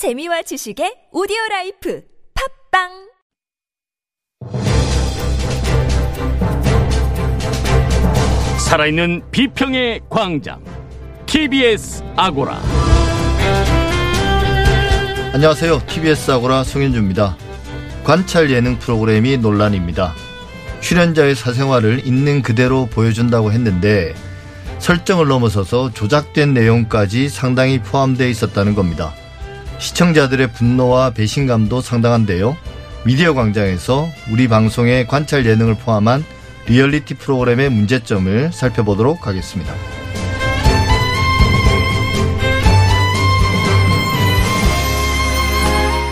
재미와 지식의 오디오 life 팟빵 살아있는 비평의 광장 TBS 아고라 안녕하세요. TBS 아고라 송현주입니다. 관찰 예능 프로그램이 논란입니다. 출연자의 사생활을 있는 그대로 보여준다고 했는데 설정을 넘어서서 조작된 내용까지 상당히 포함되어 있었다는 겁니다. 시청자들의 분노와 배신감도 상당한데요. 미디어 광장에서 우리 방송의 관찰 예능을 포함한 리얼리티 프로그램의 문제점을 살펴보도록 하겠습니다.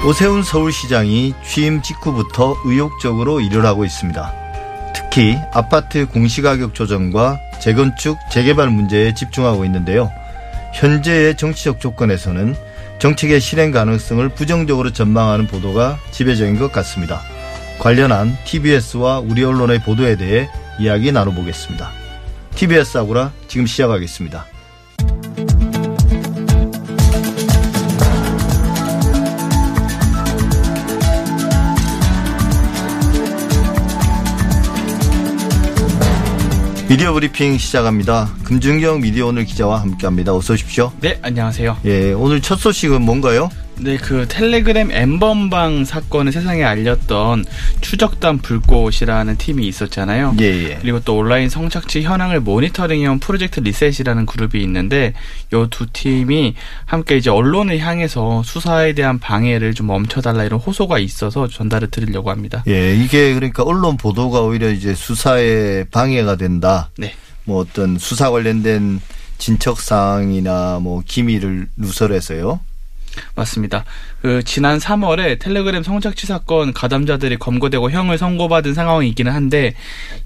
오세훈 서울시장이 취임 직후부터 의욕적으로 일을 하고 있습니다. 특히 아파트 공시가격 조정과 재건축, 재개발 문제에 집중하고 있는데요. 현재의 정치적 조건에서는 정책의 실행 가능성을 부정적으로 전망하는 보도가 지배적인 것 같습니다. 관련한 TBS와 우리 언론의 보도에 대해 이야기 나눠보겠습니다. TBS 아고라 지금 시작하겠습니다. 미디어 브리핑 시작합니다. 금준경 미디어 오늘 기자와 함께합니다. 어서 오십시오. 네, 안녕하세요. 예, 오늘 첫 소식은 뭔가요? 네, 그 텔레그램 N번방 사건을 세상에 알렸던 추적단 불꽃이라는 팀이 있었잖아요. 예, 예. 그리고 또 온라인 성착취 현황을 모니터링해온 프로젝트 리셋이라는 그룹이 있는데 요 두 팀이 함께 이제 언론을 향해서 수사에 대한 방해를 좀 멈춰달라 이런 호소가 있어서 전달을 드리려고 합니다. 예, 이게 그러니까 언론 보도가 오히려 이제 수사에 방해가 된다. 네. 뭐 어떤 수사 관련된 진척 사항이나 뭐 기밀을 누설해서요. 맞습니다. 그 지난 3월에 텔레그램 성착취 사건 가담자들이 검거되고 형을 선고받은 상황이기는 한데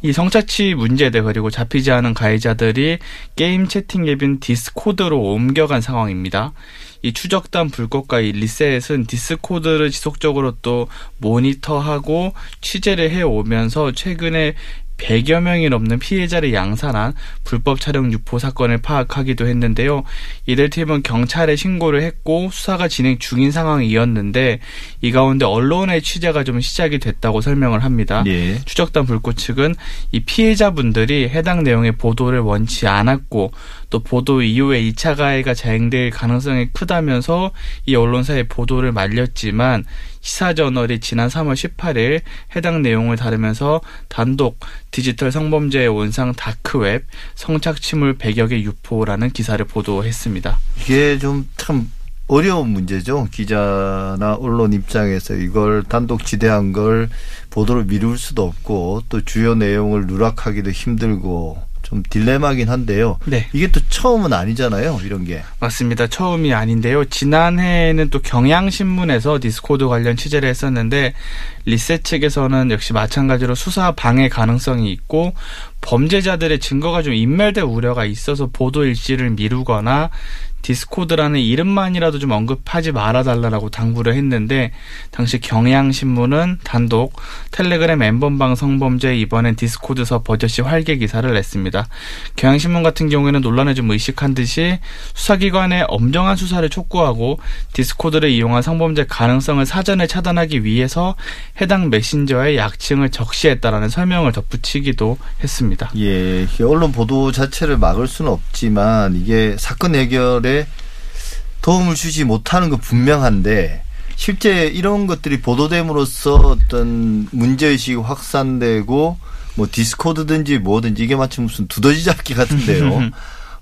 이 성착취 문제들 그리고 잡히지 않은 가해자들이 게임 채팅 앱인 디스코드로 옮겨간 상황입니다. 이 추적단 불꽃과 이 리셋은 디스코드를 지속적으로 또 모니터하고 취재를 해오면서 최근에 100여 명이 넘는 피해자를 양산한 불법 촬영 유포 사건을 파악하기도 했는데요. 이들 팀은 경찰에 신고를 했고 수사가 진행 중인 상황이었는데 이 가운데 언론의 취재가 좀 시작이 됐다고 설명을 합니다. 예. 추적단 불꽃 측은 이 피해자분들이 해당 내용의 보도를 원치 않았고 또 보도 이후에 2차 가해가 자행될 가능성이 크다면서 이 언론사의 보도를 말렸지만 시사저널이 지난 3월 18일 해당 내용을 다루면서 단독 디지털 성범죄의 온상 다크웹 성착취물 100여 개 유포라는 기사를 보도했습니다. 이게 좀 참 어려운 문제죠. 기자나 언론 입장에서 이걸 단독 지대한 걸 보도를 미룰 수도 없고 또 주요 내용을 누락하기도 힘들고 좀 딜레마긴 한데요. 네. 이게 또 처음은 아니잖아요. 이런 게. 맞습니다. 처음이 아닌데요. 지난해에는 또 경향신문에서 디스코드 관련 취재를 했었는데 리셋 측에서는 역시 마찬가지로 수사 방해 가능성이 있고 범죄자들의 증거가 좀 인멸될 우려가 있어서 보도 일시를 미루거나 디스코드라는 이름만이라도 좀 언급하지 말아달라고 당부를 했는데 당시 경향신문은 단독 텔레그램 N번방 성범죄 이번엔 디스코드서 버젓이 활개 기사를 냈습니다. 경향신문 같은 경우에는 논란을 좀 의식한 듯이 수사기관의 엄정한 수사를 촉구하고 디스코드를 이용한 성범죄 가능성을 사전에 차단하기 위해서 해당 메신저의 약칭을 적시했다라는 설명을 덧붙이기도 했습니다. 예, 언론 보도 자체를 막을 수는 없지만 이게 사건 해결에 도움을 주지 못하는 건 분명한데 실제 이런 것들이 보도됨으로써 어떤 문제의식이 확산되고 뭐 디스코드든지 뭐든지 이게 마치 무슨 두더지 잡기 같은데요.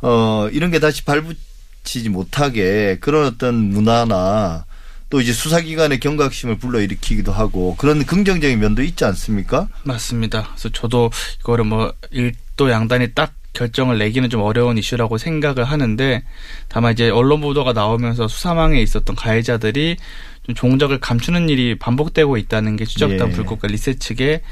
어, 이런 게 다시 발붙이지 못하게 그런 어떤 문화나 또 이제 수사기관의 경각심을 불러일으키기도 하고 그런 긍정적인 면도 있지 않습니까? 맞습니다. 그래서 저도 이거를 뭐 일도 양단이 딱 결정을 내기는 좀 어려운 이슈라고 생각을 하는데 다만 이제 언론 보도가 나오면서 수사망에 있었던 가해자들이 좀 종적을 감추는 일이 반복되고 있다는 게 추적단 예. 불꽃과 리셋 측의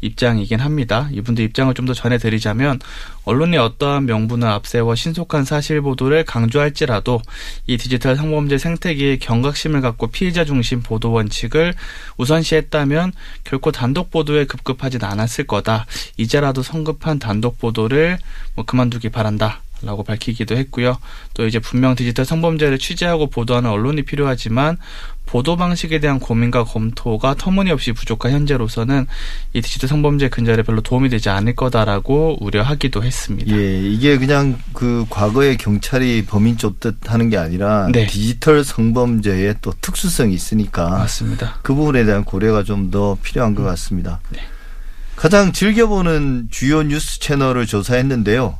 입장이긴 합니다. 이분들 입장을 좀 더 전해드리자면 언론이 어떠한 명분을 앞세워 신속한 사실 보도를 강조할지라도 이 디지털 성범죄 생태계에 경각심을 갖고 피해자 중심 보도 원칙을 우선시했다면 결코 단독 보도에 급급하진 않았을 거다. 이제라도 성급한 단독 보도를 뭐 그만두기 바란다. 라고 밝히기도 했고요. 또 이제 분명 디지털 성범죄를 취재하고 보도하는 언론이 필요하지만 보도 방식에 대한 고민과 검토가 터무니없이 부족한 현재로서는 이 디지털 성범죄 근절에 별로 도움이 되지 않을 거다라고 우려하기도 했습니다. 예, 이게 그냥 그 과거에 경찰이 범인 쫓듯 하는 게 아니라 네. 디지털 성범죄의 또 특수성이 있으니까 맞습니다. 그 부분에 대한 고려가 좀 더 필요한 것 같습니다. 네. 가장 즐겨보는 주요 뉴스 채널을 조사했는데요.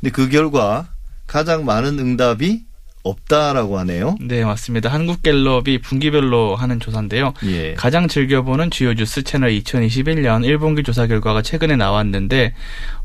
근데 그 결과 가장 많은 응답이 없다라고 하네요. 네, 맞습니다. 한국갤럽이 분기별로 하는 조사인데요. 예. 가장 즐겨보는 주요 뉴스 채널 2021년 1분기 조사 결과가 최근에 나왔는데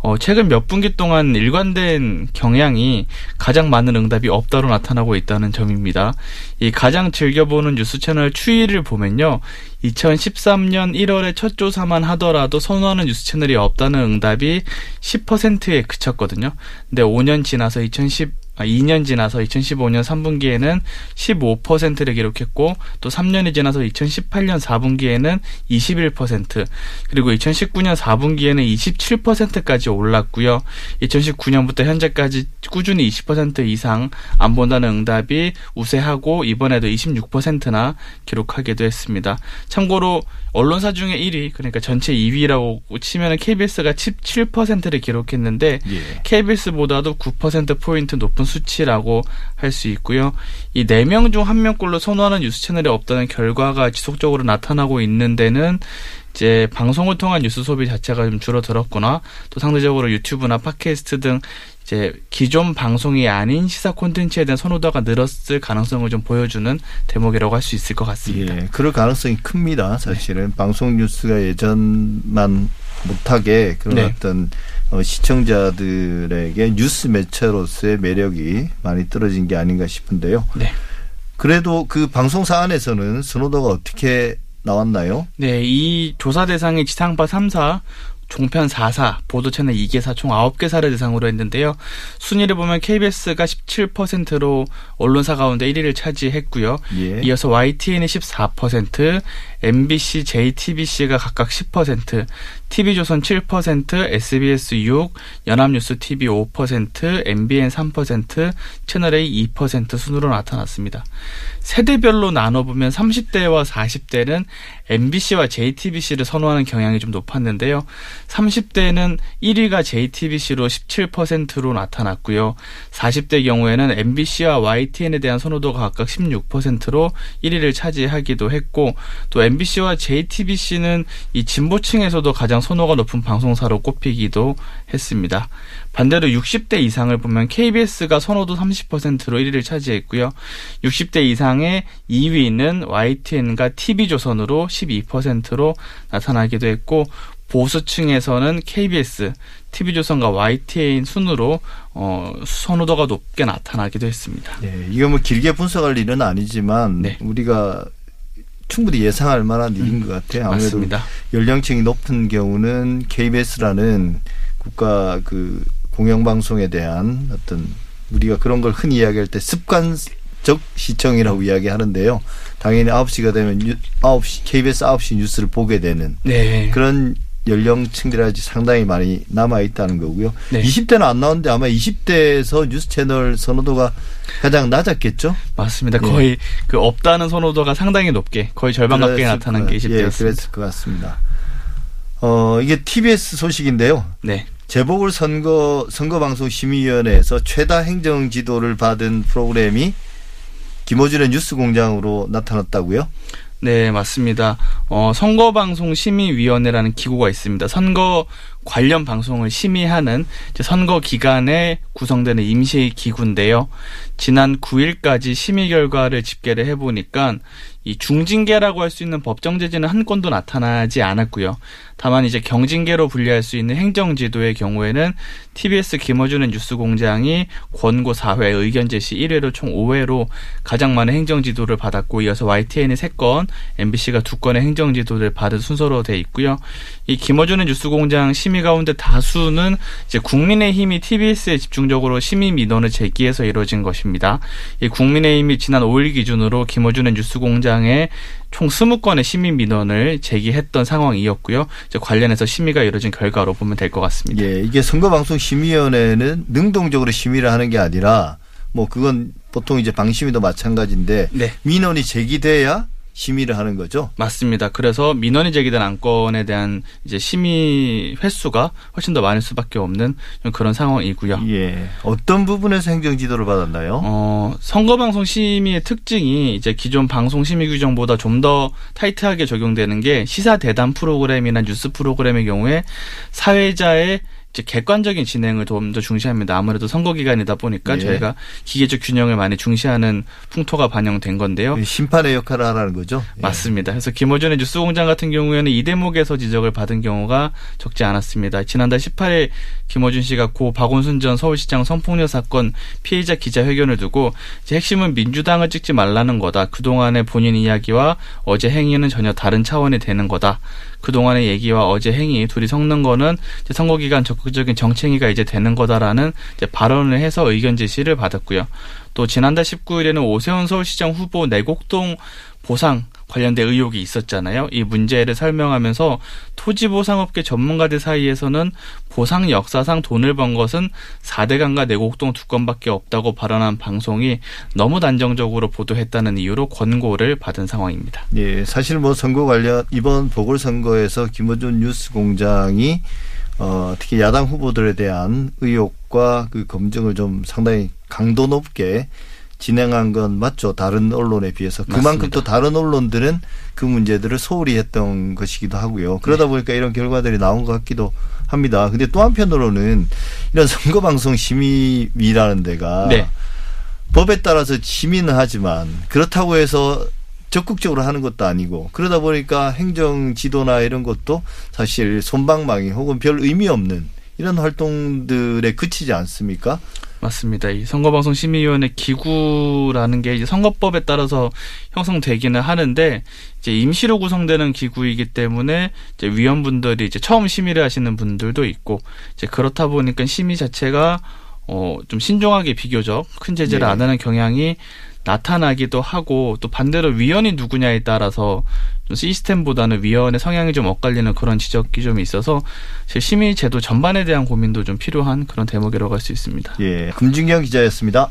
어, 최근 몇 분기 동안 일관된 경향이 가장 많은 응답이 없다로 나타나고 있다는 점입니다. 이 가장 즐겨보는 뉴스 채널 추이를 보면요. 2013년 1월에 첫 조사만 하더라도 선호하는 뉴스 채널이 없다는 응답이 10%에 그쳤거든요. 근데 5년 지나서 2010 아, 2년 지나서 2015년 3분기에는 15%를 기록했고 또 3년이 지나서 2018년 4분기에는 21% 그리고 2019년 4분기에는 27%까지 올랐고요. 2019년부터 현재까지 꾸준히 20% 이상 안 본다는 응답이 우세하고 이번에도 26%나 기록하기도 했습니다. 참고로 언론사 중에 1위 그러니까 전체 2위라고 치면은 KBS가 17%를 기록했는데 예. KBS보다도 9% 포인트 높은 수치라고 할 수 있고요. 이 네 명 중 한 명꼴로 선호하는 뉴스 채널이 없다는 결과가 지속적으로 나타나고 있는 데는 이제 방송을 통한 뉴스 소비 자체가 좀 줄어들었거나 또 상대적으로 유튜브나 팟캐스트 등 이제 기존 방송이 아닌 시사 콘텐츠에 대한 선호도가 늘었을 가능성을 좀 보여주는 대목이라고 할 수 있을 것 같습니다. 예, 그럴 가능성이 큽니다. 사실은 방송 뉴스가 예전만 못하게 그런 네. 어떤 어, 시청자들에게 뉴스 매체로서의 매력이 많이 떨어진 게 아닌가 싶은데요. 네. 그래도 그 방송 사 안에서는 선호도가 어떻게 나왔나요? 네, 이 조사 대상이 지상파 3사, 종편 4사, 보도 채널 2개사 총 9개사를 대상으로 했는데요. 순위를 보면 KBS가 17%로 언론사 가운데 1위를 차지했고요. 예. 이어서 YTN이 14%, MBC, JTBC가 각각 10%, TV조선 7%, SBS 6, 연합뉴스 TV 5%, MBN 3%, 채널A 2% 순으로 나타났습니다. 세대별로 나눠보면 30대와 40대는 MBC와 JTBC를 선호하는 경향이 좀 높았는데요. 30대는 1위가 JTBC로 17%로 나타났고요. 40대 경우에는 MBC와 YTN에 대한 선호도가 각각 16%로 1위를 차지하기도 했고 또 MBC와 JTBC는 이 진보층에서도 가장 선호가 높은 방송사로 꼽히기도 했습니다. 반대로 60대 이상을 보면 KBS가 선호도 30%로 1위를 차지했고요. 60대 이상의 2위는 YTN과 TV조선으로 12%로 나타나기도 했고 보수층에서는 KBS, TV조선과 YTN 순으로 어, 선호도가 높게 나타나기도 했습니다. 네, 이거 뭐 길게 분석할 일은 아니지만 네. 우리가 충분히 예상할 만한 일인 것 같아요. 아무래도 맞습니다. 연령층이 높은 경우는 KBS라는 국가 그 공영방송에 대한 어떤 우리가 그런 걸 흔히 이야기할 때 습관적 시청이라고 이야기하는데요. 당연히 9시가 되면 뉴, 9시 KBS 9시 뉴스를 보게 되는 네. 그런 연령층들이 상당히 많이 남아 있다는 거고요. 네. 20대는 안 나오는데 아마 20대에서 뉴스 채널 선호도가 가장 낮았겠죠? 맞습니다. 네. 거의 그 없다는 선호도가 상당히 높게 거의 절반 가까이 나타난 것게 같- 20대였습니다. 예, 그랬을 것 같습니다. 어, 이게 TBS 소식인데요. 네. 재보궐 선거 선거 방송 심의위원회에서 최다 행정 지도를 받은 프로그램이 김호준의 뉴스 공장으로 나타났다고요? 네, 맞습니다. 어, 선거방송심의위원회라는 기구가 있습니다. 선거 관련 방송을 심의하는 선거 기간에 구성되는 임시 기구인데요. 지난 9일까지 심의 결과를 집계를 해보니까 이 중징계라고 할 수 있는 법정 제재는 한 건도 나타나지 않았고요. 다만 이제 경징계로 분류할 수 있는 행정지도의 경우에는 TBS 김어준의 뉴스공장이 권고 4회, 의견 제시 1회로 총 5회로 가장 많은 행정지도를 받았고 이어서 YTN이 3건, MBC가 2건의 행정지도를 받은 순서로 돼 있고요. 이 김어준의 뉴스공장 심의 심의 가운데 다수는 이제 국민의힘이 TBS에 집중적으로 심의 민원을 제기해서 이루어진 것입니다. 이 국민의힘이 지난 5일 기준으로 김어준의 뉴스공장에 총 20건의 시민 민원을 제기했던 상황이었고요. 이제 관련해서 심의가 이루어진 결과로 보면 될 것 같습니다. 예, 이게 선거방송심의위원회는 능동적으로 심의를 하는 게 아니라 뭐 그건 보통 이제 방심위도 마찬가지인데 네. 민원이 제기돼야 심의를 하는 거죠. 맞습니다. 그래서 민원이 제기된 안건에 대한 이제 심의 횟수가 훨씬 더 많을 수밖에 없는 좀 그런 상황이고요. 예. 어떤 부분에서 행정 지도를 받았나요? 어, 선거 방송 심의의 특징이 이제 기존 방송 심의 규정보다 좀 더 타이트하게 적용되는 게 시사 대담 프로그램이나 뉴스 프로그램의 경우에 사회자의 이제 객관적인 진행을 좀 더 중시합니다. 아무래도 선거 기간이다 보니까 예. 저희가 기계적 균형을 많이 중시하는 풍토가 반영된 건데요. 심판의 역할을 하라는 거죠. 예. 맞습니다. 그래서 김어준의 뉴스공장 같은 경우에는 이 대목에서 지적을 받은 경우가 적지 않았습니다. 지난달 18일 김어준 씨가 고 박원순 전 서울시장 성폭력 사건 피해자 기자회견을 두고 이제 핵심은 민주당을 찍지 말라는 거다. 그동안의 본인 이야기와 어제 행위는 전혀 다른 차원이 되는 거다. 그동안의 얘기와 어제 행위 둘이 섞는 거는 이제 선거 기간 적극적인 정책이가 이제 되는 거다라는 이제 발언을 해서 의견 제시를 받았고요. 또 지난달 19일에는 오세훈 서울시장 후보 내곡동 보상 관련된 의혹이 있었잖아요. 이 문제를 설명하면서 토지보상업계 전문가들 사이에서는 보상 역사상 돈을 번 것은 4대강과 내곡동 두 건밖에 없다고 발언한 방송이 너무 단정적으로 보도했다는 이유로 권고를 받은 상황입니다. 예, 사실 뭐 선거 관련 이번 보궐선거에서 김어준 뉴스공장이 어, 특히 야당 후보들에 대한 의혹과 그 검증을 좀 상당히 강도 높게 진행한 건 맞죠. 다른 언론에 비해서. 그만큼 맞습니다. 또 다른 언론들은 그 문제들을 소홀히 했던 것이기도 하고요. 그러다 네. 보니까 이런 결과들이 나온 것 같기도 합니다. 근데 또 한편으로는 이런 선거방송 심의위라는 데가 네. 법에 따라서 심의는 하지만 그렇다고 해서 적극적으로 하는 것도 아니고 그러다 보니까 행정 지도나 이런 것도 사실 손방망이 혹은 별 의미 없는 이런 활동들에 그치지 않습니까? 맞습니다. 이 선거방송 심의위원회 기구라는 게 이제 선거법에 따라서 형성되기는 하는데 이제 임시로 구성되는 기구이기 때문에 이제 위원분들이 이제 처음 심의를 하시는 분들도 있고 이제 그렇다 보니까 심의 자체가 어좀 신중하게 비교적 큰 제재를 네. 안 하는 경향이 나타나기도 하고 또 반대로 위원이 누구냐에 따라서 좀 시스템보다는 위원의 성향이 좀 엇갈리는 그런 지적이 좀 있어서 제 심의 제도 전반에 대한 고민도 좀 필요한 그런 대목이라고 할 수 있습니다. 예. 금준경 기자였습니다.